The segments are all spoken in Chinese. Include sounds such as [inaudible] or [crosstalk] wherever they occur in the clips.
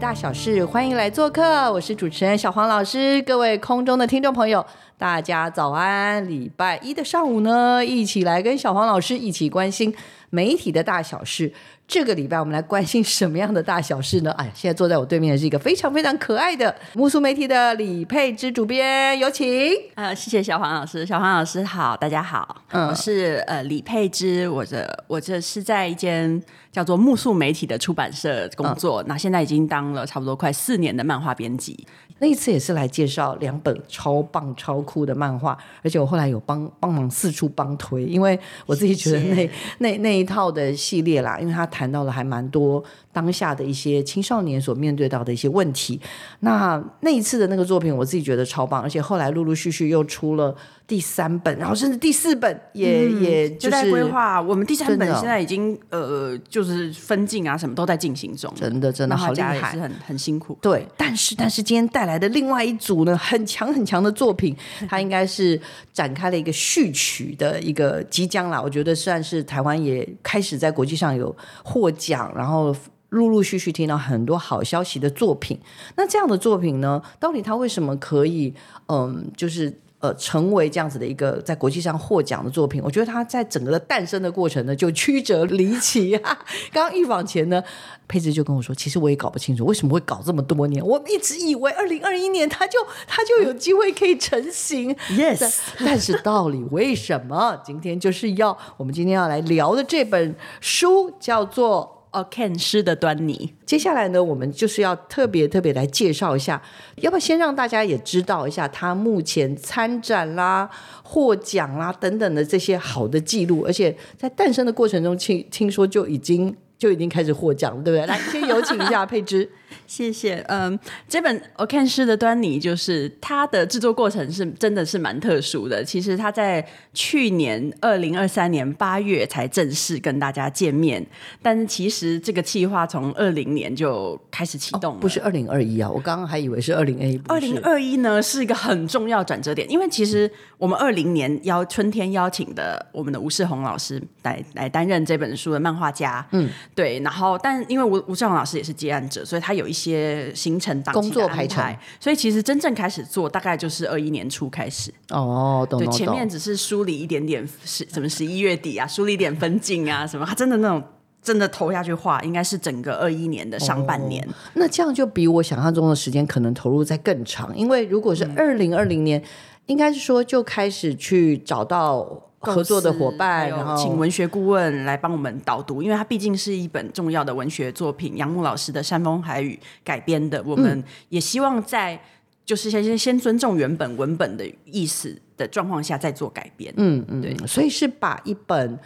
大小事，欢迎来做客，我是主持人小黄老师。各位空中的听众朋友，大家早安！礼拜一的上午呢，一起来跟小黄老师一起关心媒体的大小事。这个礼拜我们来关心什么样的大小事呢？哎呀，现在坐在我对面的是一个非常非常可爱的木苏媒体的李佩芝主编，有请。呃，谢谢小黄老师，小黄老师好，大家好，嗯我是呃李佩芝，我这我这是在一间叫做木素媒体的出版社工作，那现在已经当了差不多快四年的漫画编辑。那一次也是来介绍两本超棒、超酷的漫画，而且我后来有帮帮忙四处帮推，因为我自己觉得那 [laughs] 那那一套的系列啦，因为他谈到了还蛮多当下的一些青少年所面对到的一些问题。那那一次的那个作品，我自己觉得超棒，而且后来陆陆续续又出了第三本，然后甚至第四本也、也就是在规划，我们第三本现在已经呃，就是分镜啊，什么都在进行中。真的真的好厉害是。很很辛苦。对，但是但是今天带来的另外一组呢，很强很强的作品，[laughs] 它应该是展开了一个序曲的一个即将啦。我觉得算是台湾也开始在国际上有获奖，然后。陆陆续续听到很多好消息的作品，那这样的作品呢，到底它为什么可以，嗯，就是呃，成为这样子的一个在国际上获奖的作品？我觉得它在整个的诞生的过程呢，就曲折离奇啊。[laughs] 刚刚预防前呢，佩芝就跟我说，其实我也搞不清楚为什么会搞这么多年，我一直以为二零二一年它就它就有机会可以成型。Yes，但是到底为什么？今天就是要我们今天要来聊的这本书叫做。哦，Ken 诗的端倪。接下来呢，我们就是要特别特别来介绍一下，要不要先让大家也知道一下他目前参展啦、获奖啦等等的这些好的记录，而且在诞生的过程中，听听说就已经就已经开始获奖了，对不对？来，先有请一下佩芝。谢谢。嗯，这本《我看诗的端倪》就是它的制作过程是真的是蛮特殊的。其实它在去年二零二三年八月才正式跟大家见面，但是其实这个计划从二零年就开始启动了。不是二零二一啊，我刚刚还以为是二零 A，二零二一呢是一个很重要转折点，因为其实我们二零年邀春天邀请的我们的吴世宏老师来来担任这本书的漫画家，嗯，对，然后但因为吴吴世宏老师也是接案者，所以他有一些行程档工作安排程，所以其实真正开始做大概就是二一年初开始，哦，懂对。前面只是梳理一点点十什么十一月底啊，梳理一点分镜啊什么，他真的那种真的投下去画，应该是整个二一年的上半年。那这样就比我想象中的时间可能投入在更长，因为如果是二零二零年，应该是说就开始去找到合作的伙伴，然后请文学顾问来帮我们导读，因为它毕竟是一本重要的文学作品，杨牧老师的《山风海雨》改编的。我嗯们也希望在就是先先先尊重原本文本的意思的状况下再做改编。嗯嗯，对所以是把一本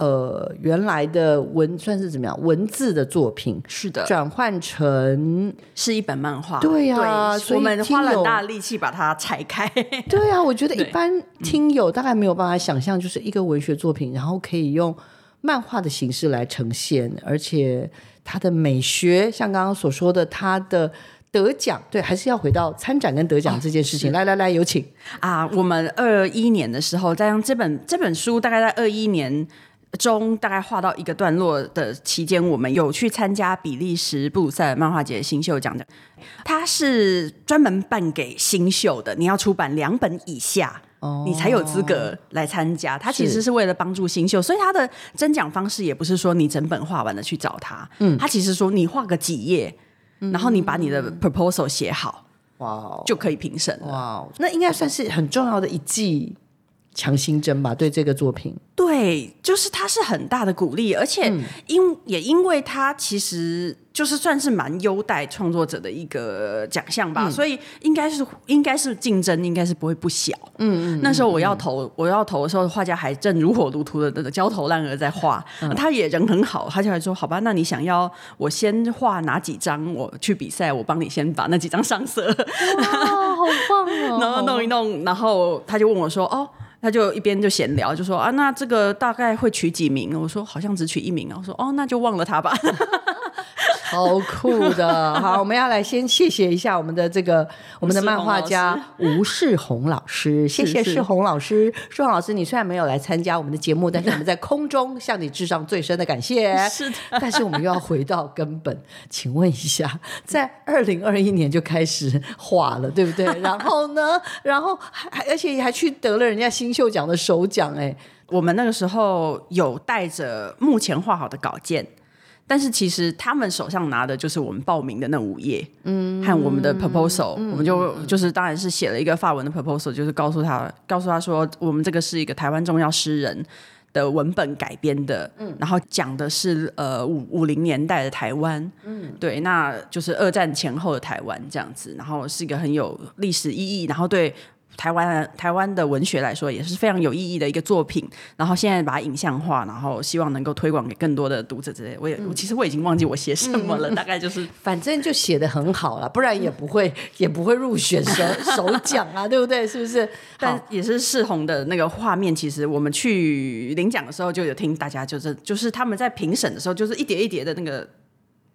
呃原来的文算是怎么样文字的作品是的，转换成是一本漫画。对呀所以我们花了很大力气把它拆开。对啊，我觉得一般听友大概没有办法想象，就是一个文学作品，然后可以用漫画的形式来呈现，而且它的美学，像刚刚所说的，它的得奖，对，还是要回到参展跟得奖这件事情。来来来，有请。啊，我们二一年的时候，在用这本这本书大概在二一年中，大概画到一个段落的期间，我们有去参加比利时布鲁塞尔漫画节新秀奖的，它是专门办给新秀的，你要出版两本以下。你才有资格来参加。它其实是为了帮助新秀，所以它的甄奖方式也不是说你整本画完了去找他，嗯，他其实说你画个几页，然后你把你的 proposal 写好，哇哦，就可以评审了。哇哦，那应该算是很重要的一季强心针吧？对这个作品，对，就是它是很大的鼓励，而且因、也因为它其实就是算是蛮优待创作者的一个奖项吧，所以应该是应该是竞争应该是不会不小。嗯嗯，那时候我要投我要投的时候，画家还正如火如荼的那个焦头烂额在画，他也人很好，他就来说好吧，那你想要我先画哪几张，我去比赛，我帮你先把那几张上色。哇，好棒哦！[laughs] 然后弄一弄，然后他就问我说：“哦，他就一边就闲聊，就说啊，那这个大概会取几名？”我说：“好像只取一名啊。”我说：“哦，那就忘了他吧。好酷的，[laughs] 好，我们要来先谢谢一下我们的这个我们的漫画家吴世宏老师，[laughs] 谢谢世宏老师。世宏老师，你虽然没有来参加我们的节目，但是我们在空中向你致上最深的感谢。[laughs] 是的，但是我们又要回到根本，请问一下，在二零二一年就开始画了，对不对？然后呢，然后还还而且还去得了人家新秀奖的首奖，哎，我们那个时候有带着目前画好的稿件。但是其实他们手上拿的就是我们报名的那五页，嗯，和我们的 proposal，、我们就就是当然是写了一个法文的 proposal，就是告诉他告诉他说，我们这个是一个台湾重要诗人的文本改编的，嗯，然后讲的是呃五五零年代的台湾，嗯，对，那就是二战前后的台湾这样子，然后是一个很有历史意义，然后对。台湾台湾的文学来说也是非常有意义的一个作品，然后现在把它影像化，然后希望能够推广给更多的读者之类。我也、我其实我已经忘记我写什么了，大概就是反正就写的很好了，不然也不会也不会入选首首奖啊，对不对？是不是？但也是世宏的那个画面，其实我们去领奖的时候就有听大家就是就是他们在评审的时候，就是一叠一叠的那个。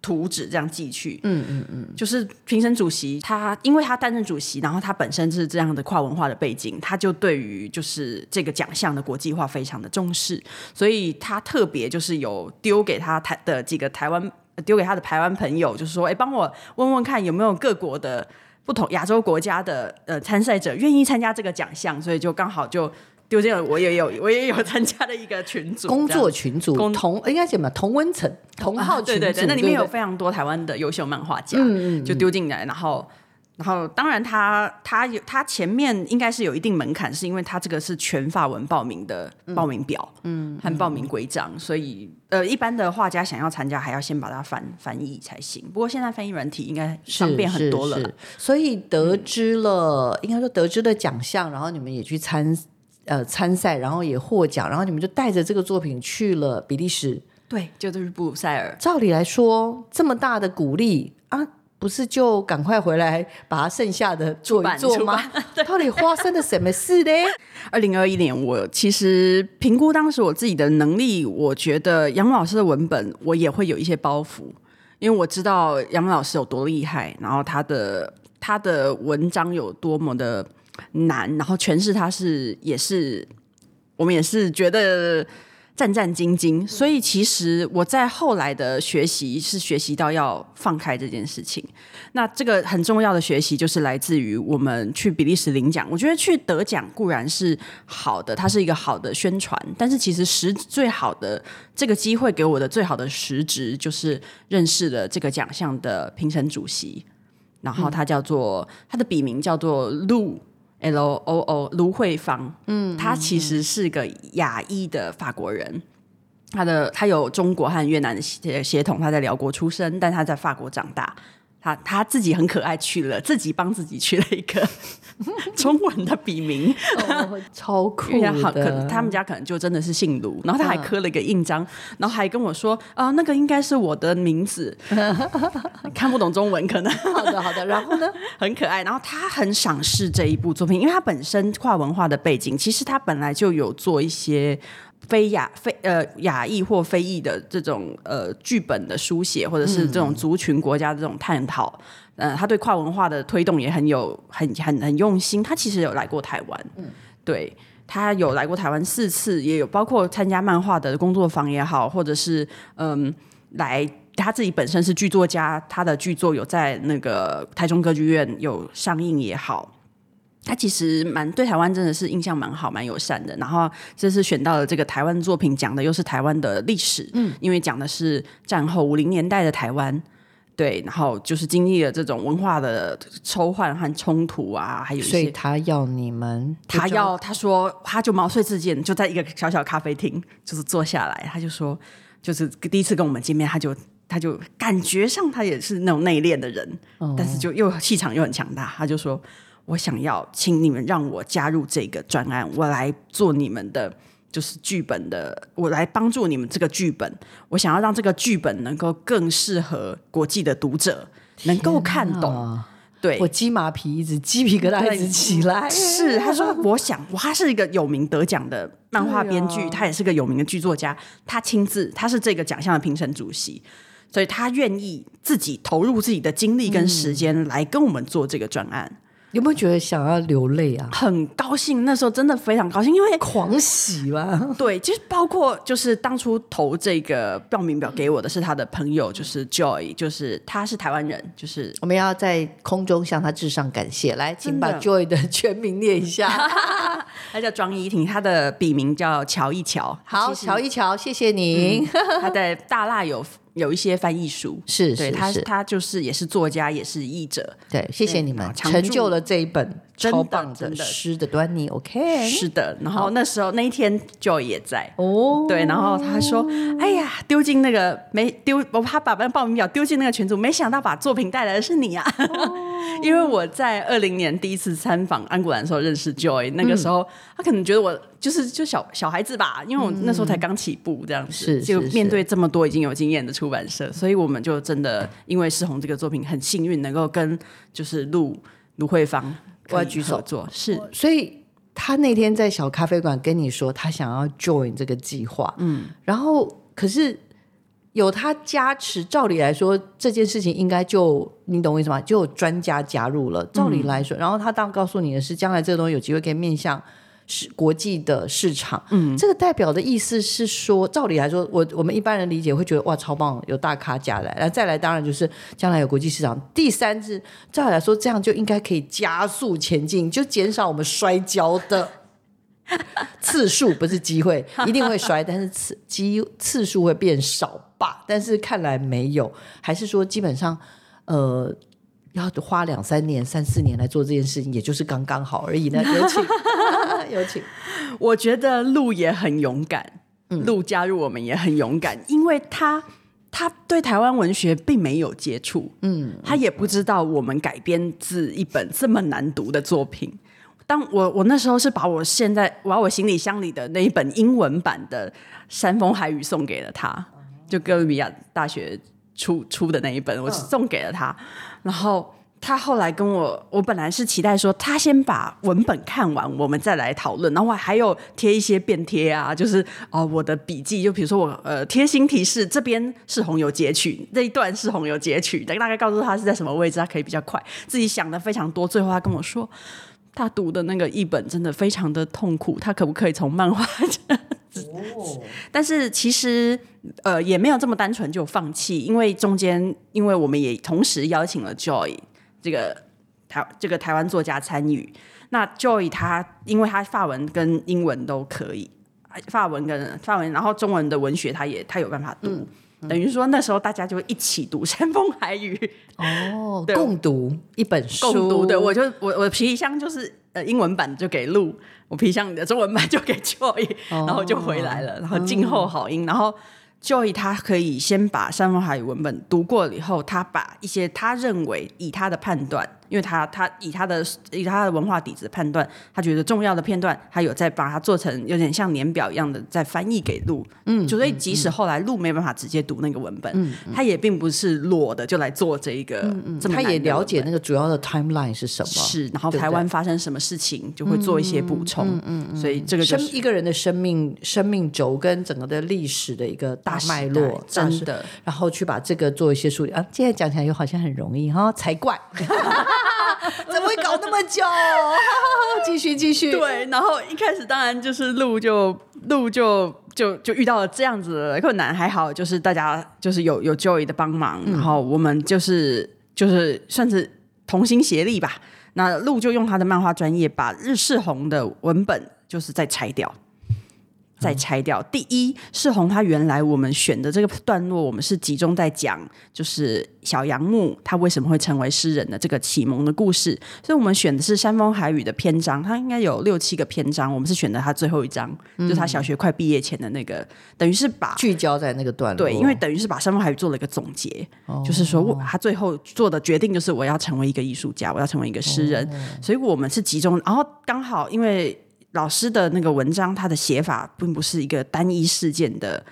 图纸这样寄去，嗯嗯嗯，就是评审主席他，因为他担任主席，然后他本身是这样的跨文化的背景，他就对于就是这个奖项的国际化非常的重视，所以他特别就是有丢给他台的几个台湾，丢给他的台湾朋友，就是说，哎，帮我问问看有没有各国的不同亚洲国家的呃参赛者愿意参加这个奖项，所以就刚好就。丢进了我也有 [laughs] 我也有参加的一个群组，[laughs] 工作群组，同应该什么同温层同号群组，对对对，那里面有非常多台湾的优秀漫画家，嗯就丢进来，然后然后当然他他有他前面应该是有一定门槛，是因为他这个是全法文报名的报名表，嗯，和报名规章，所以呃一般的画家想要参加还要先把它翻翻译才行。不过现在翻译软体应该方便很多了，所以得知了应该说得知了奖项，然后你们也去参。呃，参赛，然后也获奖，然后你们就带着这个作品去了比利时，对，就是布鲁塞尔。照理来说，这么大的鼓励啊，不是就赶快回来把它剩下的做一做吗？到底发生了什么事呢？[laughs] 二零二一年，我其实评估当时我自己的能力，我觉得杨老师的文本我也会有一些包袱，因为我知道杨老师有多厉害，然后他的他的文章有多么的。难，然后诠释它是也是，我们也是觉得战战兢兢。所以其实我在后来的学习是学习到要放开这件事情。那这个很重要的学习就是来自于我们去比利时领奖。我觉得去得奖固然是好的，它是一个好的宣传，但是其实实最好的这个机会给我的最好的实质就是认识了这个奖项的评审主席，然后他叫做他的笔名叫做陆。L O O 卢慧芳，嗯，他其实是个亚裔的法国人，他的他有中国和越南的血血统，他在辽国出生，但他在法国长大。他他自己很可爱，取了自己帮自己取了一个 [laughs] 中文的笔名，超酷的。可能他们家可能就真的是姓卢，然后他还刻了一个印章，[laughs] 然后还跟我说啊，那个应该是我的名字，[laughs] 看不懂中文可能。好的好的，然后呢，很可爱。然后他很赏识这一部作品，因为他本身跨文化的背景，其实他本来就有做一些。非亚非呃亚裔或非裔的这种呃剧本的书写，或者是这种族群国家的这种探讨，呃，他对跨文化的推动也很有很很很用心。他其实有来过台湾，嗯，对他有来过台湾四次，也有包括参加漫画的工作坊也好，或者是嗯来他自己本身是剧作家，他的剧作有在那个台中歌剧院有上映也好。他其实蛮对台湾真的是印象蛮好、蛮友善的。然后这次选到了这个台湾作品，讲的又是台湾的历史，嗯，因为讲的是战后五零年代的台湾对，然后就是经历了这种文化的抽换和冲突啊，还有一所以些他要你们，他要他说他就毛遂自荐，就在一个小小咖啡厅，就是坐下来，他就说，就是第一次跟我们见面，他就他就感觉上他也是那种内敛的人，但是就又气场又很强大，他就说我想要请你们让我加入这个专案，我来做你们的。就是剧本的，我来帮助你们这个剧本。我想要让这个剧本能够更适合国际的读者，能够看懂。啊对，我鸡麻皮一直鸡皮疙瘩一直起来。是，他说，我想，我他是一个有名得奖的漫画编剧，啊他也是个有名的剧作家，他亲自，他是这个奖项的评审主席，所以他愿意自己投入自己的精力跟时间来跟我们做这个专案，有没有觉得想要流泪啊？很高兴，那时候真的非常高兴，因为狂喜嘛！[laughs] 对，其实包括就是当初投这个报名表给我的是他的朋友，就是 Joy，就是他是台湾人，就是我们要在空中向他致上感谢。来，请把 Joy 的全名念一下。[laughs] 他叫庄依婷，他的笔名叫乔一乔。好，乔一乔，谢谢您。他在大辣有有一些翻译书，是对他他就是也是作家，也是译者。对，谢谢你们成就了这一本超棒真的。诗的端倪。OK，是的，然后那时候那一天 Joy 也在。哦，对，然后他说：“哎呀，丢进那个没丢，我怕把那报名表丢进那个群组，没想到把作品带来的是你啊！[laughs] 因为我在二零年第一次参访安古兰的时候认识 Joy，那个时候、他可能觉得我就是就小小孩子吧，因为我那时候才刚起步这样子，是就是。面对这么多已经有经验的出版社，所以我们就真的因为世宏这个作品很幸运能够跟就是录卢慧芳我要举手做，是所以他那天在小咖啡馆跟你说他想要 join 这个计划，嗯，然后可是有他加持，照理来说这件事情应该就你懂我意思吗？就有专家加入了，照理来说，然后他当告诉你的是，将来这个东西有机会可以面向。是国际的市场，嗯，这个代表的意思是说，照理来说，我我们一般人理解会觉得哇超棒，有大咖加来，然后再来当然就是将来有国际市场。第三是照理来说，这样就应该可以加速前进，就减少我们摔跤的 [laughs] 次数，不是机会，[laughs] 一定会摔，但是次机次数会变少吧？但是看来没有，还是说基本上呃。要花两三年、三四年来做这件事情，也就是刚刚好而已呢。[laughs] 有请，[laughs] 有请。我觉得陆也很勇敢，陆加入我们也很勇敢，因为他他对台湾文学并没有接触，嗯，他也不知道我们改编自一本这么难读的作品。当我我那时候是把我现在我把我行李箱里的那一本英文版的《山风海雨》送给了他，就哥伦比亚大学出出的那一本，我送给了他，然后。他后来跟我，我本来是期待说他先把文本看完，我们再来讨论。然后还有贴一些便贴啊，就是哦我的笔记，就比如说我呃贴心提示，这边是红油截取，这一段是红油截取，大概告诉他是在什么位置，他可以比较快。自己想的非常多，最后他跟我说，他读的那个译本真的非常的痛苦，他可不可以从漫画 [laughs] 但是其实呃也没有这么单纯就放弃，因为中间因为我们也同时邀请了 Joy。这个台这个台湾作家参与，那 Joy 他因为他法文跟英文都可以，法文跟法文，然后中文的文学他也他有办法读，等于说那时候大家就一起读《山风海雨》哦，对共读一本书，共读的，我就我我的皮箱就是呃英文版就给录，我皮箱里的中文版就给 Joy，、然后就回来了，然后静候好音，然后。Joy 他可以先把《山峰海语》文本读过了以后，他把一些他认为以他的判断，因为他他以他的以他的文化底子判断，他觉得重要的片段，他有在把它做成有点像年表一样的，在翻译给路。嗯，所以即使后来路没办法直接读那个文本，嗯，他也并不是裸的就来做这一个这么他也了解那个主要的 timeline 是什么，是，然后台湾发生什么事情，就会做一些补充。嗯嗯，所以这个就是生一个人的生命生命轴跟整个的历史的一个大脉络，真的。然后去把这个做一些梳理啊。现在讲起来又好像很容易哈，才怪，[laughs] [laughs] 怎么会搞那么久？[laughs] 继续继续，对，然后一开始当然就是路就路就就就遇到了这样子的困难，还好就是大家就是有有 Joy 的帮忙，然后我们就是就是算是同心协力吧。那路就用他的漫画专业把日式红的文本就是再拆掉。再拆掉。第一，世宏他原来我们选的这个段落，我们是集中在讲，就是小杨木他为什么会成为诗人的这个启蒙的故事，所以我们选的是山风海雨的篇章，他应该有六七个篇章，我们是选的他最后一章，就是他小学快毕业前的那个，等于是把聚焦在那个段落，对，因为等于是把山风海雨做了一个总结，就是说我他最后做的决定就是我要成为一个艺术家，我要成为一个诗人，所以我们是集中，然后刚好因为。老师的那个文章，他的写法并不是一个单一事件的，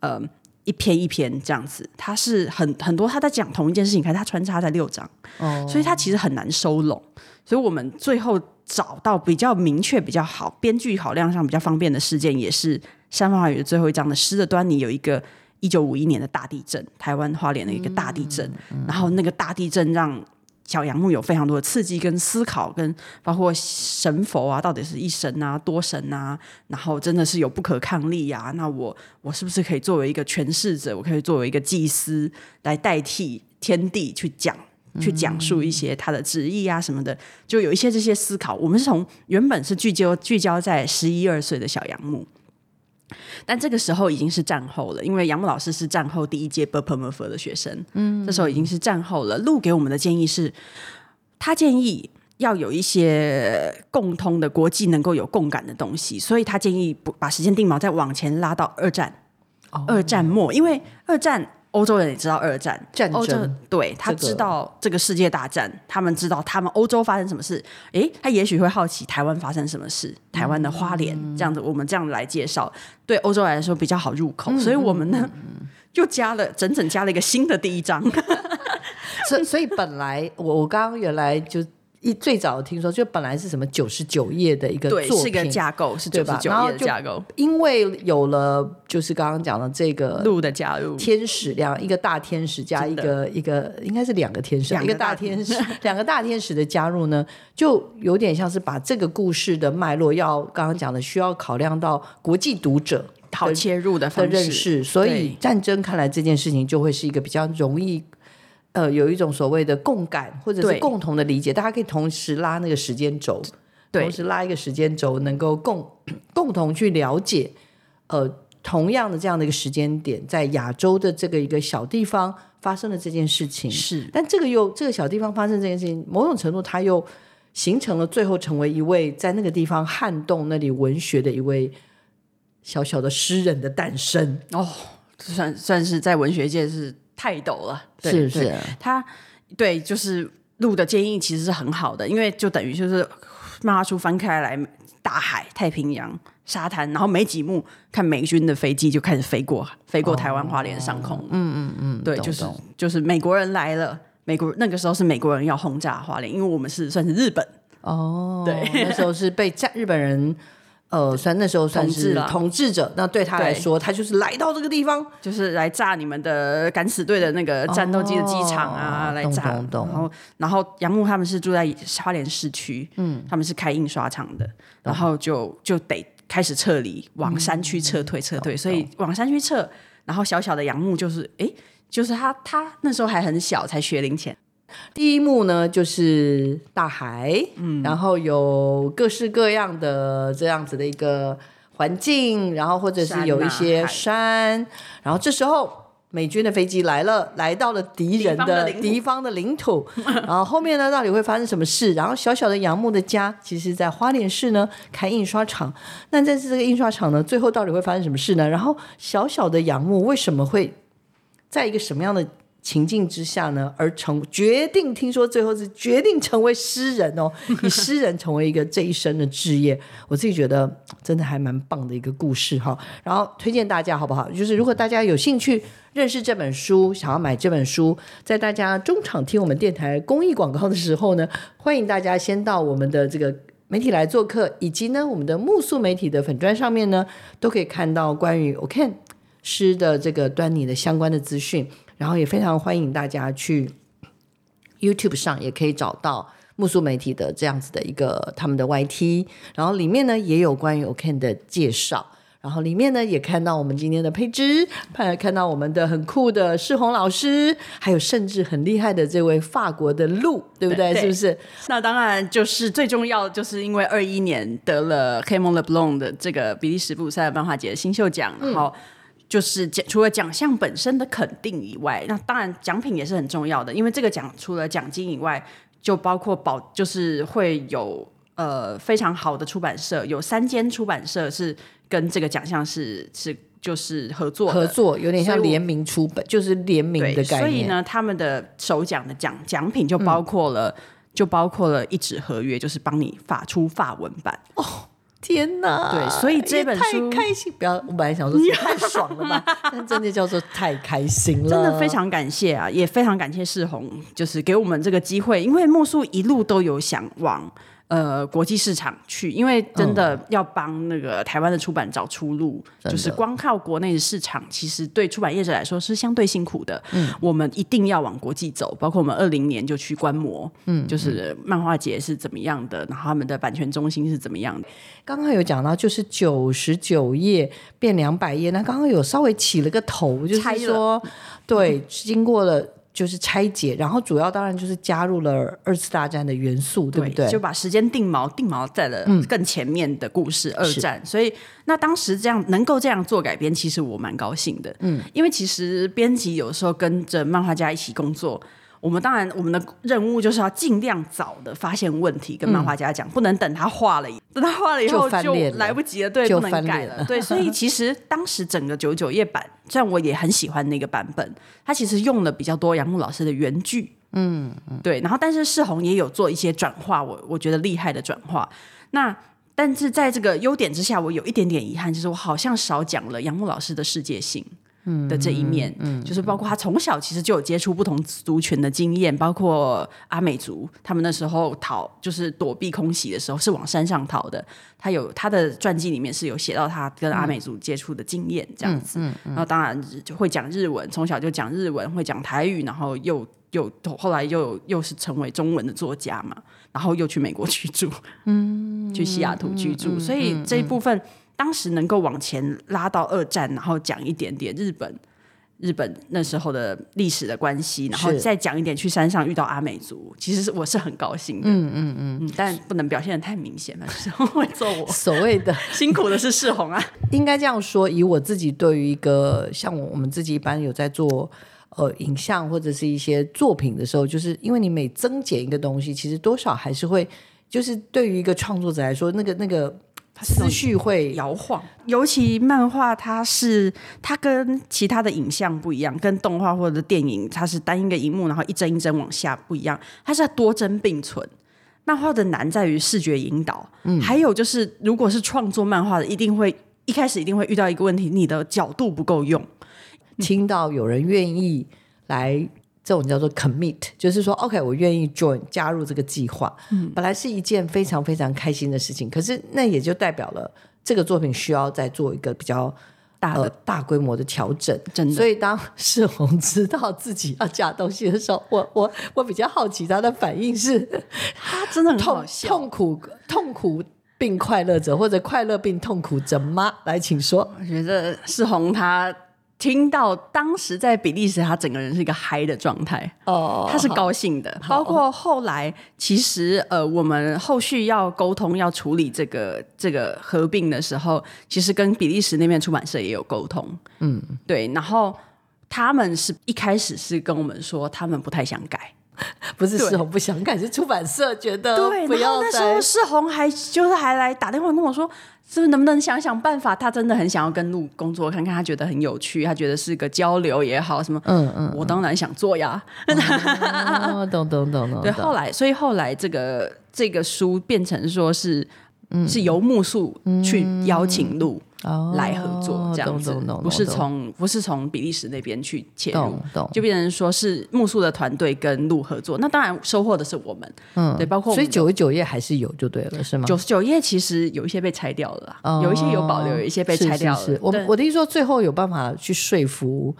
呃，一篇一篇这样子，他是很很多他在讲同一件事情，可是他穿插在六章，哦，所以他其实很难收拢。所以我们最后找到比较明确、比较好编剧考量上比较方便的事件，也是《山方华语》的最后一章的诗的端倪，有一个一九五一年的大地震，台湾花莲的一个大地震，然后那个大地震让。小杨木有非常多的刺激跟思考，跟包括神佛啊，到底是一神啊、多神啊，然后真的是有不可抗力呀？那我我是不是可以作为一个诠释者，我可以作为一个祭司来代替天地去讲、去讲述一些他的旨意啊什么的？就有一些这些思考。我们是从原本是聚焦聚焦在十一二岁的小杨木。但这个时候已经是战后了，因为杨木老师是战后第一届 b u r p m f 的学生，嗯，这时候已经是战后了。路给我们的建议是，他建议要有一些共通的国际能够有共感的东西，所以他建议不把时间定锚再往前拉到二战，二战末，因为二战。欧洲人也知道二战战争，对他知道这个世界大战，他们知道他们欧洲发生什么事。诶，他也许会好奇台湾发生什么事，台湾的花莲这样子，我们这样来介绍，对欧洲来说比较好入口。所以我们呢，就加了整整加了一个新的第一章。[laughs] 所所以本来我我刚刚原来就。一最早听说，就本来是什么九十九页的一个作品，是个架构，是九十九页的架构。因为有了，就是刚刚讲的这个路的加入，天使两一个大天使加一个一个，应该是两个天使，一个大天使，[laughs] 两个大天使的加入呢，就有点像是把这个故事的脉络，要刚刚讲的，需要考量到国际读者好切入的的认识，所以战争看来这件事情就会是一个比较容易。呃，有一种所谓的共感，或者是共同的理解，大家可以同时拉那个时间轴，同时拉一个时间轴，能够共 [clears throat] 共同去了解，呃，同样的这样的一个时间点，在亚洲的这个一个小地方发生了这件事情。是，但这个又这个小地方发生这件事情，某种程度它又形成了最后成为一位在那个地方撼动那里文学的一位小小的诗人的诞生。哦，算算是在文学界是。泰斗了，是是，他对就是录的建议其实是很好的，因为就等于就是漫画书翻开来，大海、太平洋、沙滩，然后没几幕，看美军的飞机就开始飞过，飞过台湾花莲上空，嗯嗯嗯，对，就是就是美国人来了，美国那个时候是美国人要轰炸花莲，因为我们是算是日本，哦，对，那时候是被战日本人。呃，算那时候算是统治者，那对他来说，他就是来到这个地方，就是来炸你们的敢死队的那个战斗机的机场啊，来炸。然后，然后杨牧他们是住在花莲市区，嗯，他们是开印刷厂的，然后就就得开始撤离，往山区撤退，撤退。所以往山区撤，然后小小的杨牧就是，哎，就是他，他那时候还很小，才学龄前。第一幕呢，就是大海，嗯，然后有各式各样的这样子的一个环境，然后或者是有一些山，然后这时候美军的飞机来了，来到了敌人的敌方的领土，[laughs] 然后后面呢，到底会发生什么事？然后小小的杨木的家，其实在花莲市呢开印刷厂，那在这个印刷厂呢，最后到底会发生什么事呢？然后小小的杨木为什么会在一个什么样的？情境之下呢，而成决定，听说最后是决定成为诗人哦，[laughs] 以诗人成为一个这一生的志业。我自己觉得真的还蛮棒的一个故事哈。然后推荐大家好不好？就是如果大家有兴趣认识这本书，想要买这本书，在大家中场听我们电台公益广告的时候呢，欢迎大家先到我们的这个媒体来做客，以及呢我们的木素媒体的粉砖上面呢，都可以看到关于我看诗的这个端倪的相关的资讯。然后也非常欢迎大家去 YouTube 上，也可以找到木素媒体的这样子的一个他们的 YT，然后里面呢也有关于 OK 的介绍。然然后里面呢也看到我们今天的佩芝，看看到我们的很酷的世宏老师，还有甚至很厉害的这位法国的路，对不对？对是不是？那当然就是最重要，就是因为二一年得了 Camon Leblanc 的这个比利时布鲁塞尔漫画节新秀奖，然后。就是奖除了奖项本身的肯定以外，那当然奖品也是很重要的，因为这个奖除了奖金以外，就包括保，就是会有呃非常好的出版社，有三间出版社是跟这个奖项是是就是合作合作有点像联名出版，就是联名，的概念。所以呢，他们的首奖的奖奖品就包括了，就包括了一纸合约，就是帮你发出法文版。天哪！对所以这本书太开心，不要，我本来想说太爽了吧，[laughs] 但真的叫做太开心了，真的非常感谢啊，也非常感谢世宏，就是给我们这个机会，因为莫素一路都有想往呃国际市场去，因为真的要帮那个台湾的出版找出路，就是光靠国内的市场，其实对出版业者来说是相对辛苦的。嗯，我们一定要往国际走，包括我们二零年就去观摩，嗯，就是漫画节是怎么样的，然后他们的版权中心是怎么样的。刚刚有讲到，就是九十九页变两百页，那刚刚有稍微起了个头，就是说，对，经过了就是拆解，然后主要当然就是加入了二次大战的元素，对不对？就把时间定锚，定锚在了更前面的故事、二战。所以，那当时这样能够这样做改编，其实我蛮高兴的。嗯，因为其实编辑有时候跟着漫画家一起工作。我们当然，我们的任务就是要尽量早的发现问题，跟漫画家讲，不能等他画了，等他画了以后就来不及了，对，就不能改了，了对。所以 [laughs] 其实当时整个九九页版，虽然我也很喜欢那个版本，它其实用了比较多杨牧老师的原句，嗯，对。然后，但是世宏也有做一些转化，我我觉得厉害的转化。那但是在这个优点之下，我有一点点遗憾，就是我好像少讲了杨牧老师的世界性。的这一面，嗯，就是包括他从小其实就有接触不同族群的经验，包括阿美族，他们那时候逃就是躲避空袭的时候是往山上逃的。他有他的传记里面是有写到他跟阿美族接触的经验这样子，然后当然就会讲日文，从小就讲日文，会讲台语，然后又又后来又又是成为中文的作家嘛，然后又去美国居住，嗯，去西雅图居住，所以这一部分。当时能够往前拉到二战，然后讲一点点日本日本那时候的历史的关系，然后再讲一点去山上遇到阿美族，其实是我是很高兴的，嗯嗯嗯，但不能表现的太明显了，就是会揍我。所谓的 [laughs] 辛苦的是世红啊，应该这样说，以我自己对于一个像我我们自己一般有在做呃影像或者是一些作品的时候，就是因为你每增减一个东西，其实多少还是会，就是对于一个创作者来说，那个那个思绪会摇晃。尤其漫画，它是它跟其他的影像不一样，跟动画或者电影，它是单一个荧幕，然后一帧一帧往下不一样，它是要多帧并存。漫画的难在于视觉引导，嗯，还有就是，如果是创作漫画的，一定会一开始一定会遇到一个问题，你的角度不够用。听到有人愿意来这种叫做 commit，就是说 OK，我愿意 join 加入这个计划，嗯本来是一件非常非常开心的事情，可是那也就代表了这个作品需要再做一个比较。大的呃、大规模的调整，真的所以当世宏知道自己要加东西的时候，我我我比较好奇他的反应是他真的很好痛苦，痛苦痛苦并快乐着，或者快乐并痛苦着吗？来，请说。我觉得世宏他听到当时在比利时，他整个人是一个嗨的状态。哦他是高兴的，包括后来其实呃，我们后续要沟通要处理这个这个合并的时候，其实跟比利时那边出版社也有沟通，嗯，对，然后他们是一开始是跟我们说，他们不太想改，[laughs] 不是对。世宏不想改，是出版社觉得对，不要然后那时候世宏还就是还来打电话跟我说，是不是能不能想想办法？他真的很想要跟路工作看看，他觉得很有趣，他觉得是个交流也好，什么，嗯嗯，我当然想做呀，哦，懂懂懂懂。[laughs] 对，后来，所以后来这个这个书变成说是，是由木树去邀请路哦来合作这样子，不是懂从不是从比利时那边去切入就变成说是木素的团队跟鹿合作。那当然收获的是我们，嗯，对，包括所以九十九页还是有就对了，是吗？九十九页其实有一些被拆掉了，哦有一些有保留，有一些被拆掉了。是是是我我的意思说，最后有办法去说服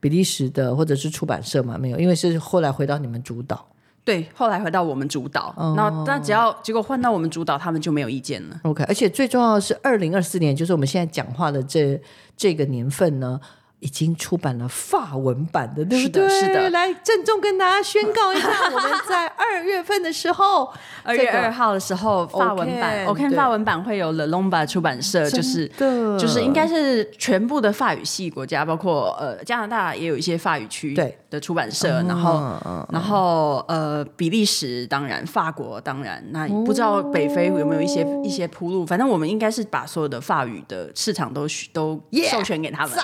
比利时的或者是出版社吗？没有，因为是后来回到你们主导。对，后来回到我们主导，哦那那只要结果换到我们主导，他们就没有意见了。OK，而且最重要的是，二零二四年，就是我们现在讲话的这这个年份呢。已经出版了法文版的，对不是的对？是的来郑重跟大家宣告一下，我们在二月份的时候，二月二号的时候，法文版，我看法文版会有 Le Lomba 出版社，就是的就是应该是全部的法语系国家，包括呃加拿大也有一些法语区对的出版社，然后然后呃比利时当然，法国当然，那不知道北非有没有一些一些铺路，反正我们应该是把所有的法语的市场都都授权给他们。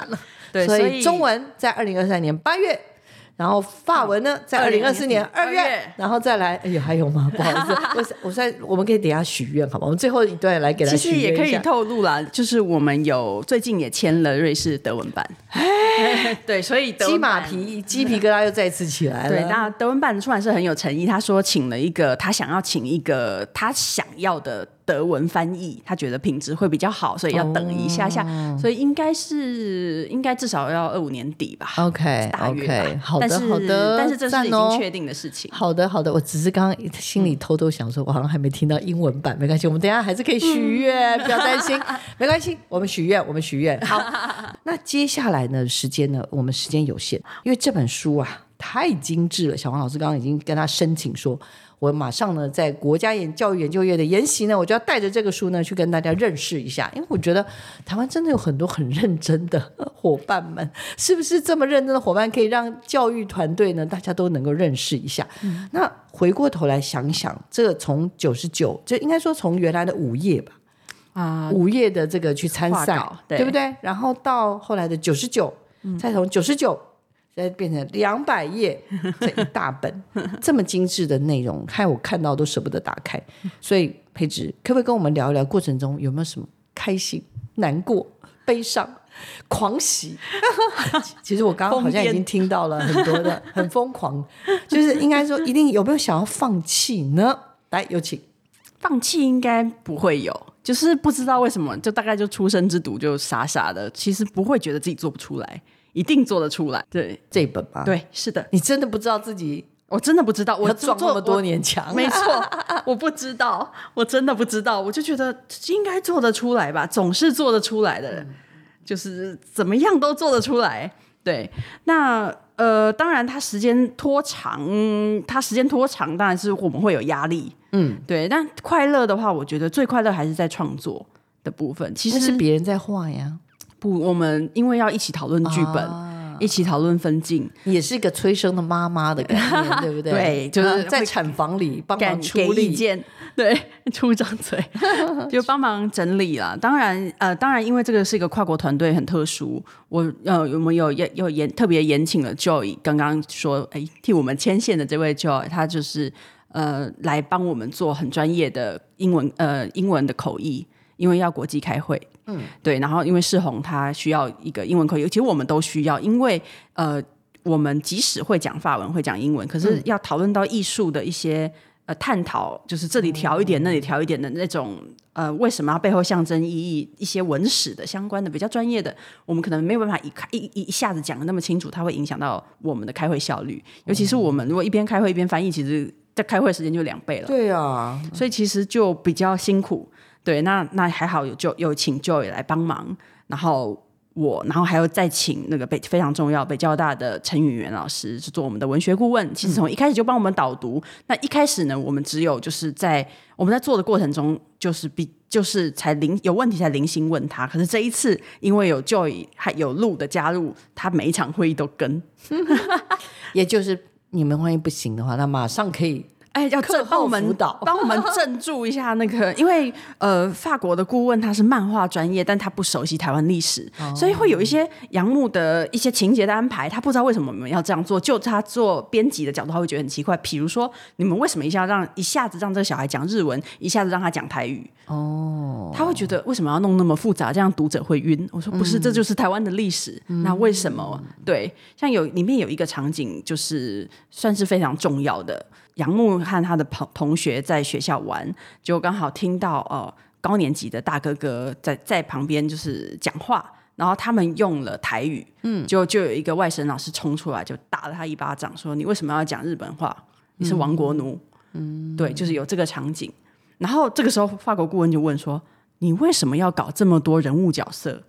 对，所所以中文在二零二三年八月，然后法文呢在二零二四年二月，然后再来，哎呦还有吗？不好意思，[laughs] 我我在我们可以等一下许愿，好吗？我们最后一段来给他其实也可以。透露啦，就是我们有最近也签了瑞士德文版，对，所以鸡。马皮鸡皮疙瘩又再次起来了。对，那德文版的出版社很有诚意，他说请了一个他想要请一个他想要的德文翻译，他觉得品质会比较好，所以要等一下下，哦所以应该是应该至少要二五年底吧 OK 大约好的好的，但是这是已经确定的事情。好的，好的，我只是刚刚心里偷偷想说，我好像还没听到英文版，没关系，我们等一下还是可以许愿，不要担心，[laughs] 没关系，我们许愿，我们许愿。好，那接下来呢，时间呢，我们时间有限，因为这本书啊太精致了，小黄老师刚刚已经跟他申请说。我马上呢，在国家研教育研究院的研习呢，我就要带着这个书呢去跟大家认识一下，因为我觉得台湾真的有很多很认真的伙伴们，是不是这么认真的伙伴可以让教育团队呢，大家都能够认识一下？那回过头来想想，这个从九十九，就应该说从原来的五页吧，啊、五页的这个去参赛，对对不对？然后到后来的九十九，再从九十九。再变成两百页，[laughs] 这一大本这么精致的内容，害我看到都舍不得打开。所以培植，可不可以跟我们聊一聊过程中有没有什么开心、难过、悲伤、狂喜？[laughs] 其实我刚刚好像已经听到了很多的很疯狂，就是应该说一定有没有想要放弃呢？来，有请。放弃应该不会有，就是不知道为什么，就大概就出生之犊就傻傻的，其实不会觉得自己做不出来，一定做得出来。对这一本吧，，对，是的，你真的不知道自己我真的不知道，我要撞那么多年墙，没错，[laughs] 我不知道，我真的不知道，我就觉得应该做得出来吧，总是做得出来的人，就是怎么样都做得出来。对，那呃，当然，它时间拖长，它时间拖长，当然是我们会有压力，嗯，对。但快乐的话，我觉得最快乐还是在创作的部分。其实是别人在画呀，不，我们因为要一起讨论剧本，一起讨论分镜，也是一个催生的妈妈的概念，[laughs] 对不对？对就是啊在会产房里帮敢忙出给意 [laughs] 对，出一张嘴 [laughs] 就帮忙整理啦。当然，呃，当然，因为这个是一个跨国团队，很特殊。我呃，我们有有有延特别延请了 Joy，刚刚说，哎，替我们牵线的这位 Joy，他就是呃来帮我们做很专业的英文呃英文的口译，因为要国际开会。嗯，对，然后因为世宏他需要一个英文口译，其实我们都需要，因为呃，我们即使会讲法文，会讲英文，可是要讨论到艺术的一些呃探讨，就是这里调一点，那里调一点的那种呃，为什么要背后象征意义，一些文史的相关的比较专业的，我们可能没有办法一开一一一下子讲的那么清楚，它会影响到我们的开会效率，尤其是我们如果一边开会一边翻译，其实在开会时间就两倍了。对啊，所以其实就比较辛苦。对，那那还好有就有请 Joy 来帮忙，然后我，然后还有再请那个北非常重要北交大的陈宇元老师是做我们的文学顾问。其实从一开始就帮我们导读。那一开始呢，我们只有就是在我们在做的过程中，就是比就是才零有问题才零星问他。可是这一次因为有 Joy 还有路的加入，他每一场会议都跟。[laughs] 也就是你们万一不行的话，那马上可以哎，要课后镇帮我们 [laughs] 帮我们镇住一下那个，因为呃，法国的顾问他是漫画专业，但他不熟悉台湾历史，哦所以会有一些杨牧的一些情节的安排，他不知道为什么我们要这样做。就他做编辑的角度，他会觉得很奇怪。比如说，你们为什么一下让一下子让这个小孩讲日文，一下子让他讲台语？哦，他会觉得为什么要弄那么复杂，这样读者会晕。我说不是，这就是台湾的历史。那为什么？对，像有里面有一个场景，就是算是非常重要的。杨牧和他的朋同学在学校玩，就刚好听到呃高年级的大哥哥在在旁边就是讲话，然后他们用了台语，嗯，就就有一个外省老师冲出来就打了他一巴掌，说你为什么要讲日本话？你是亡国奴，嗯，对，就是有这个场景。然后这个时候，法国顾问就问说：“你为什么要搞这么多人物角色？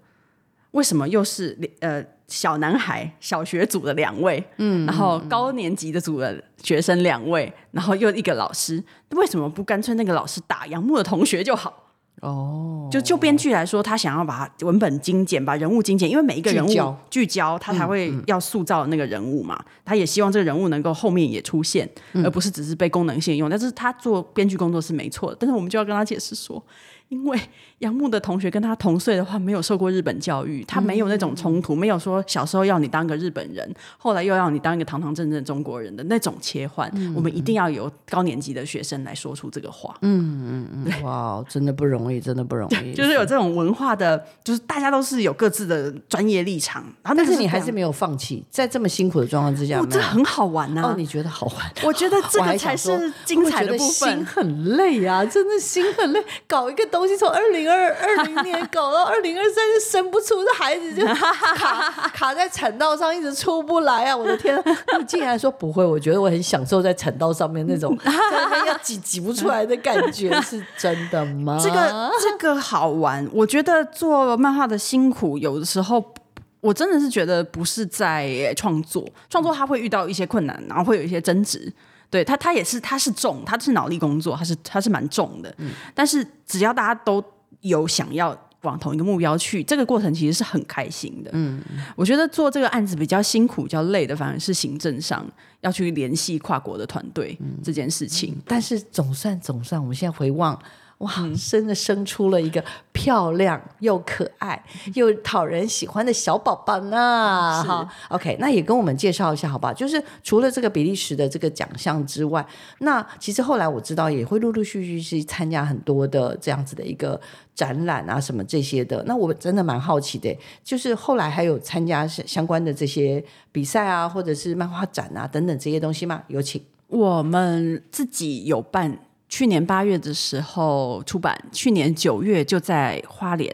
为什么又是呃小男孩小学组的两位，嗯，然后高年级的组的学生两位，然后又一个老师？为什么不干脆那个老师打杨牧的同学就好？”哦，就就编剧来说，他想要把文本精简，把人物精简，因为每一个人物聚焦，他才会要塑造那个人物嘛。他也希望这个人物能够后面也出现，而不是只是被功能性用。但是他做编剧工作是没错的，但是我们就要跟他解释说。因为杨牧的同学跟他同岁的话，没有受过日本教育，他没有那种冲突，没有说小时候要你当个日本人，后来又要你当一个堂堂正正中国人的那种切换。我们一定要有高年级的学生来说出这个话。嗯嗯嗯，哇，真的不容易，真的不容易。[laughs] 就是有这种文化的，就是大家都是有各自的专业立场，然后但是你还是没有放弃，在这么辛苦的状况之下，这很好玩呐。哦，你觉得好玩？我觉得这个 [laughs] 才是精彩的部分。心很累啊，真的心很累，搞一个东。东西从二零二二零年搞到 [laughs] 二零二三，就生不出，这孩子就卡 [laughs] 卡在产道上，一直出不来啊！我的天，你竟然说不会？我觉得我很享受在产道上面那种 [laughs] 在那要挤挤不出来的感觉，是真的吗？这个这个好玩。我觉得做漫画的辛苦，有的时候我真的是觉得不是在创作，创作他会遇到一些困难，然后会有一些争执。对他，他也是，他是重，他是脑力工作，他是他是蛮重的。嗯，但是只要大家都有想要往同一个目标去，这个过程其实是很开心的。嗯，我觉得做这个案子比较辛苦、比较累的，反而是行政上要去联系跨国的团队这件事情。但是总算总算，我们现在回望。哇，真的生出了一个漂亮又可爱又讨人喜欢的小宝宝呢！哈，OK，那也跟我们介绍一下，好吧？就是除了这个比利时的这个奖项之外，那其实后来我知道也会陆陆续续去参加很多的这样子的一个展览啊，什么这些的。那我真的蛮好奇的，就是后来还有参加相关的这些比赛啊，或者是漫画展啊等等这些东西吗？有请。我们自己有办。去年八月的时候出版，去年九月就在花莲，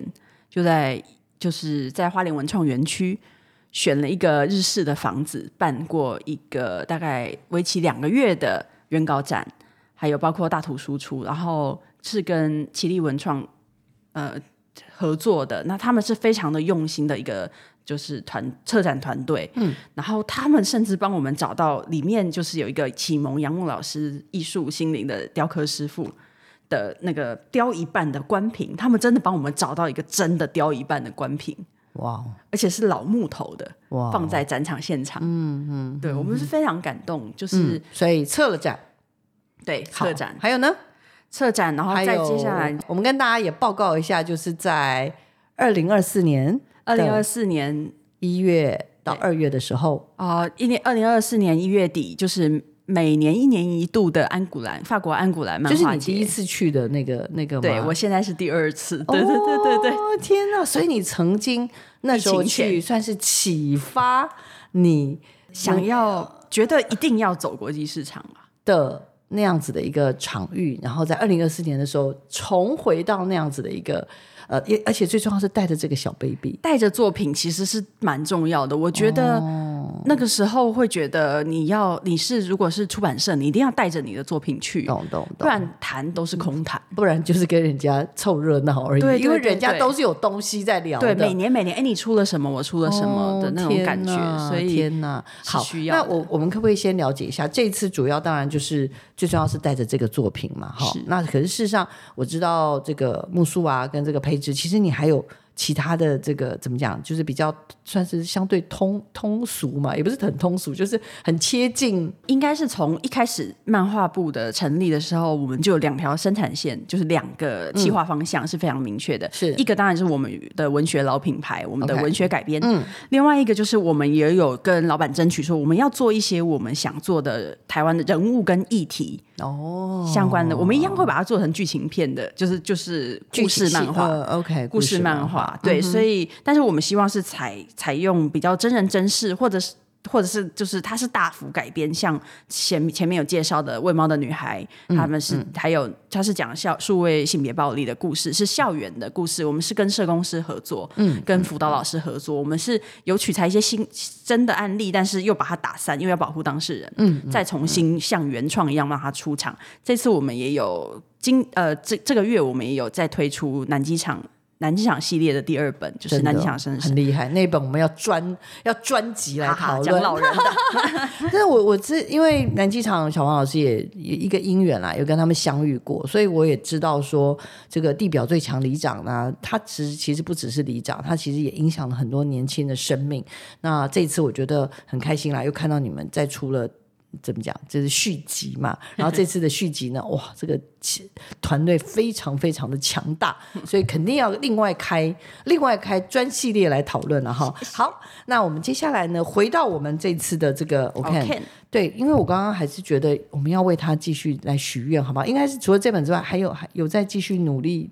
就在就是在花莲文创园区选了一个日式的房子，办过一个大概为期两个月的原稿展，还有包括大图输出，然后是跟奇力文创呃合作的，那他们是非常的用心的一个。就是团策展团队，嗯，然后他们甚至帮我们找到里面就是有一个启蒙杨牧老师艺术心灵的雕刻师傅的那个雕一半的官品，他们真的帮我们找到一个真的雕一半的官品，哇，而且是老木头的，哇，放在展场现场，嗯嗯，对我们是非常感动，就是所以策了展，对，策展还有呢，策展，然后再接下来，我们跟大家也报告一下，就是在二零二四年。二零二四年一月到二月的时候啊，一年二零二四年一月底，就是每年一年一度的安古兰法国安古兰漫画节，就是你第一次去的那个那个吗？对我现在是第二次，对对对对对，天哪！所以你曾经那时候去，算是启发你想要觉得一定要走国际市场的那样子的一个场域，然后在二零二四年的时候重回到那样子的一个。呃，也而且最重要是带着这个小 baby，带着作品其实是蛮重要的。我觉得那个时候会觉得你要你是如果是出版社，你一定要带着你的作品去，懂懂，不然谈都是空谈，不然就是跟人家凑热闹而已。对，因为人家都是有东西在聊。对，每年每年，哎，你出了什么，我出了什么的那种感觉，所以天哪，好，那我我们可不可以先了解一下？这次主要当然就是最重要是带着这个作品嘛，哈。那可是事实上我知道这个木素啊，跟这个其实你还有。其他的这个怎么讲，就是比较算是相对通通俗嘛，也不是很通俗，就是很切近。应该是从一开始漫画部的成立的时候，我们就有两条生产线，就是两个企划方向是非常明确的。是一个当然是我们的文学老品牌，我们的文学改编。嗯，另外一个就是我们也有跟老板争取说，我们要做一些我们想做的台湾的人物跟议题哦相关的，我们一样会把它做成剧情片的，就是就是故事漫画。OK，故事漫画。对，所以，但是我们希望是采采用比较真人真事，或者是或者是就是它是大幅改编，像前前面有介绍的《喂猫的女孩》，他们是、还有它是讲校数位性别暴力的故事，是校园的故事。我们是跟社工师合作，嗯，跟辅导老师合作，我们是有取材一些新真的案例，但是又把它打散，因为要保护当事人，嗯，再重新像原创一样让它出场。这次我们也有今呃这这个月我们也有在推出南机场。南机场系列的第二本就是南机场绅士很，厉害，那本我们要专 [laughs] 要专辑来讨论。讲老人的，[laughs] 但是我我知，因为南机场小黄老师也也一个因缘啦，有跟他们相遇过，所以我也知道说，这个地表最强里长呢，他其实其实不只是里长，他其实也影响了很多年轻的生命。那这一次我觉得很开心啦，又看到你们再出了。怎么讲？这是续集嘛？然后这次的续集呢？[laughs] 哇，这个团队非常非常的强大，所以肯定要另外开另外开专系列来讨论了哈。好，那我们接下来呢，回到我们这次的这个，我看 OK 对，因为我刚刚还是觉得我们要为他继续来许愿，好吗？应该是除了这本之外，还有还有在继续努力。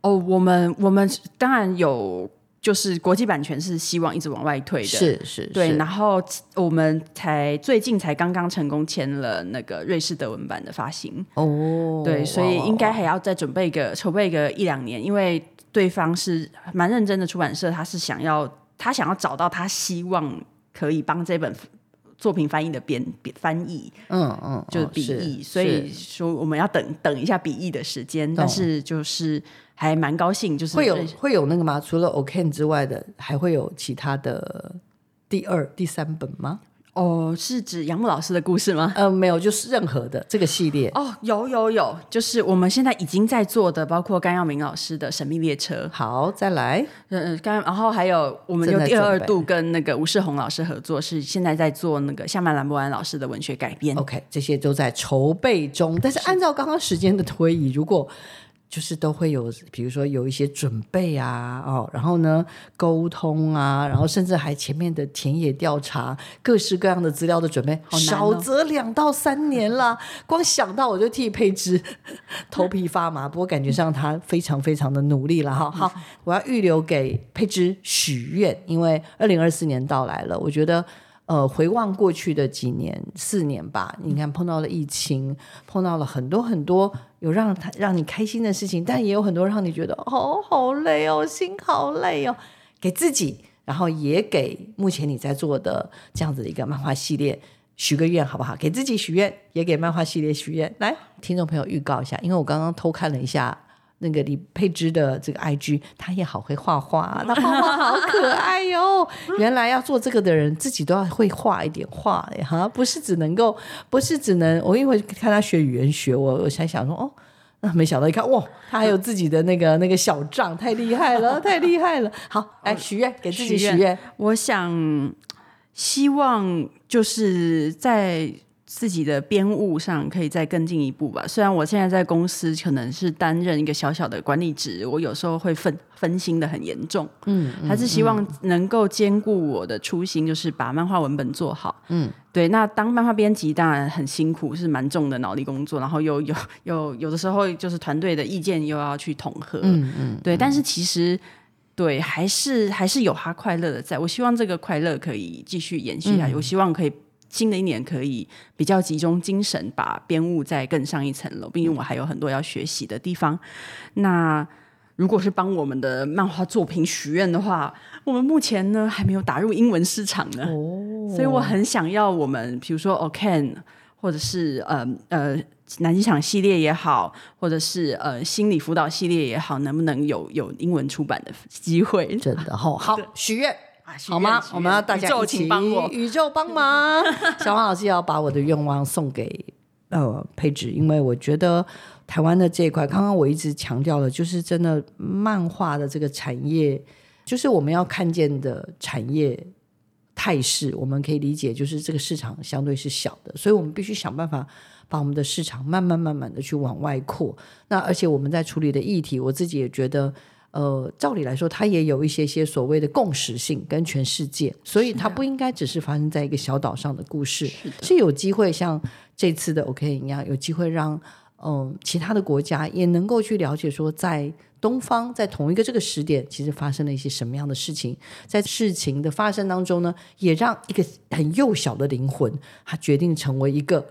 哦，我们我们当然有，就是国际版权是希望一直往外推的，是是，对。然后我们才最近才刚刚成功签了那个瑞士德文版的发行，哦，对，所以应该还要再准备个筹备个一两年，因为对方是蛮认真的出版社，他是想要他想要找到他希望可以帮这本作品翻译的编编翻译，嗯嗯，就是哦笔译，所以说我们要等等一下笔译的时间，但是就是还蛮高兴，就是会有瑞会有那个吗？除了 okn 之外的，还会有其他的第二、第三本吗？哦，是指杨牧老师的故事吗？呃，没有，就是任何的这个系列。哦，有有有，就是我们现在已经在做的，包括甘耀明老师的《神秘列车》，好，再来，嗯嗯，刚然后还有我们正在有第二度跟那个吴世宏老师合作，是现在在做那个夏曼兰博安老师的文学改编。OK，这些都在筹备中。但是按照刚刚时间的推移，如果就是都会有，比如说有一些准备啊，哦，然后呢沟通啊，然后甚至还前面的田野调查，各式各样的资料的准备，好难少哦则两到三年啦。光想到我就替佩芝 [laughs] 头皮发麻，不过感觉上他非常非常的努力了哈。好，[laughs] 我要预留给佩芝许愿，因为二零二四年到来了，我觉得。呃，回望过去的几年，四年吧，你看碰到了疫情，碰到了很多很多有让他让你开心的事情，但也有很多让你觉得哦，好累哦，心好累哦，给自己，然后也给目前你在做的这样子的一个漫画系列许个愿，好不好？给自己许愿，也给漫画系列许愿。来，听众朋友预告一下，因为我刚刚偷看了一下。那个李佩芝的这个 IG，她也好会画画，她画画好可爱哟、[laughs] 原来要做这个的人，自己都要会画一点画的哈，不是只能够，不是只能我因为看她学语言学，我我才想说哦，那没想到一看哇，他还有自己的那个那个小账，太厉害了，[laughs] 太厉害了。好，来许愿，给自己许许愿，我想希望就是在自己的编务上可以再更进一步吧。虽然我现在在公司可能是担任一个小小的管理职，我有时候会分分心的很严重，嗯，还是希望能够兼顾我的初心，就是把漫画文本做好，嗯，对。那当漫画编辑当然很辛苦，是蛮重的脑力工作，然后又 [laughs] 有有有的时候就是团队的意见又要去统合，嗯嗯，对。但是其实。对，还是还是有他快乐的在。我希望这个快乐可以继续延续下去。我希望可以新的一年可以比较集中精神，把编务再更上一层楼。毕竟我还有很多要学习的地方。那如果是帮我们的漫画作品许愿的话，我们目前呢还没有打入英文市场呢，所以我很想要我们，比如说 OK，或者是呃呃。南机场系列也好，或者是呃心理辅导系列也好，能不能有有英文出版的机会？真的好好许愿。许好吗我们要大家一起请帮我宇宙帮忙。[laughs] 小黄老师要把我的愿望送给呃佩芝，因为我觉得台湾的这一块，刚刚我一直强调的，就是真的漫画的这个产业，就是我们要看见的产业态势，我们可以理解，就是这个市场相对是小的，所以我们必须想办法。把我们的市场慢慢慢慢的去往外扩，那而且我们在处理的议题，我自己也觉得，呃，照理来说，它也有一些些所谓的共识性跟全世界，所以它不应该只是发生在一个小岛上的故事，是有机会像这次的 OK 一样，有机会让嗯，其他的国家也能够去了解说，在东方在同一个这个时点，其实发生了一些什么样的事情，在事情的发生当中呢，也让一个很幼小的灵魂，它决定成为一个。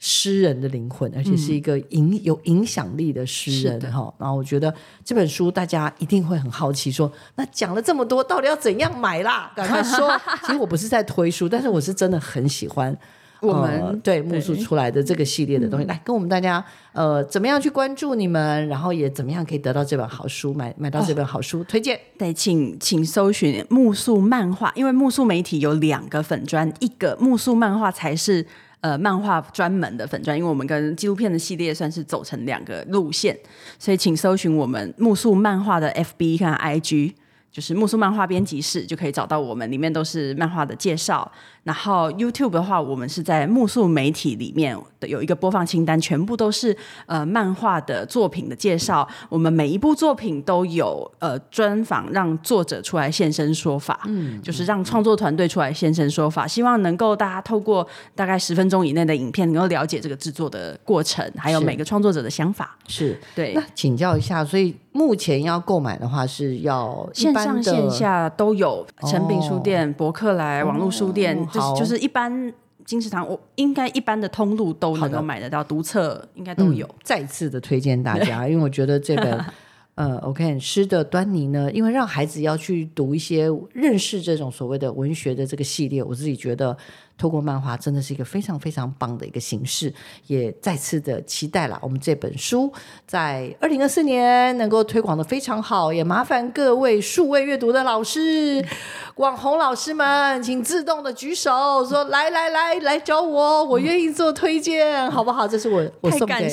诗人的灵魂，而且是一个影有影响力的诗人哈。然后我觉得这本书大家一定会很好奇，说那讲了这么多，到底要怎样买啦？赶快说！[laughs] 其实我不是在推书，但是我是真的很喜欢我们对木素出来的这个系列的东西。来跟我们大家呃，怎么样去关注你们？然后也怎么样可以得到这本好书，买买到这本好书？推荐对，请请搜寻木素漫画，因为木素媒体有两个粉砖，一个木素漫画才是。呃，漫画专门的粉专，因为我们跟纪录片的系列算是走成两个路线，所以请搜寻我们木素漫画的 FB 看 IG，就是木素漫画编辑室，就可以找到我们，里面都是漫画的介绍。然后 YouTube 的话，我们是在木素媒体里面的有一个播放清单，全部都是呃漫画的作品的介绍。我们每一部作品都有呃专访，让作者出来现身说法，嗯，就是让创作团队出来现身说法，希望能够大家透过大概十分钟以内的影片，能够了解这个制作的过程，还有每个创作者的想法。是对。那请教一下，所以目前要购买的话，是要线上线下都有，成品书店、博客来、网络书店。就是一般金石堂，我应该一般的通路都能够买得到，读册应该都有。再次的推荐大家，因为我觉得这本 [laughs] 呃，OK 诗的端倪呢，因为让孩子要去读一些认识这种所谓的文学的这个系列，我自己觉得。透过漫画真的是一个非常非常棒的一个形式，也再次的期待了我们这本书在二零二四年能够推广的非常好，也麻烦各位数位阅读的老师、[laughs] 网红老师们，请自动的举手说来来来来找我，我愿意做推荐，好不好？这是我我送给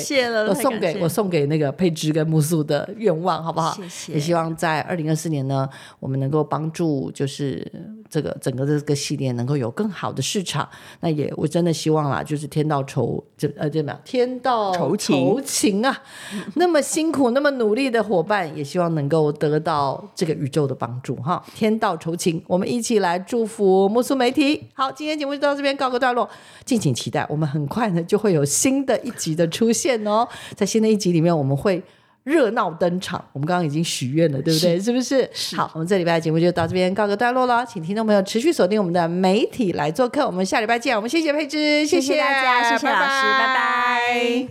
我送给我送给那个佩芝跟木素的愿望，好不好？谢谢。也希望在二零二四年呢，我们能够帮助就是这个整个这个系列能够有更好的市场。那也，我真的希望啦，就是天道酬，这呃，怎么样？天道酬勤啊！[laughs] 那么辛苦、那么努力的伙伴，也希望能够得到这个宇宙的帮助哈！天道酬勤，我们一起来祝福木素媒体。好，今天节目就到这边告个段落，敬请期待，我们很快呢就会有新的一集的出现哦。在新的一集里面，我们会。热闹登场，我们刚刚已经许愿了，对不对？是不是？好，我们这礼拜的节目就到这边告个段落了，请听众朋友持续锁定我们的媒体来做客，我们下礼拜见。我们谢谢佩芝，谢谢大家，谢谢老师，拜拜。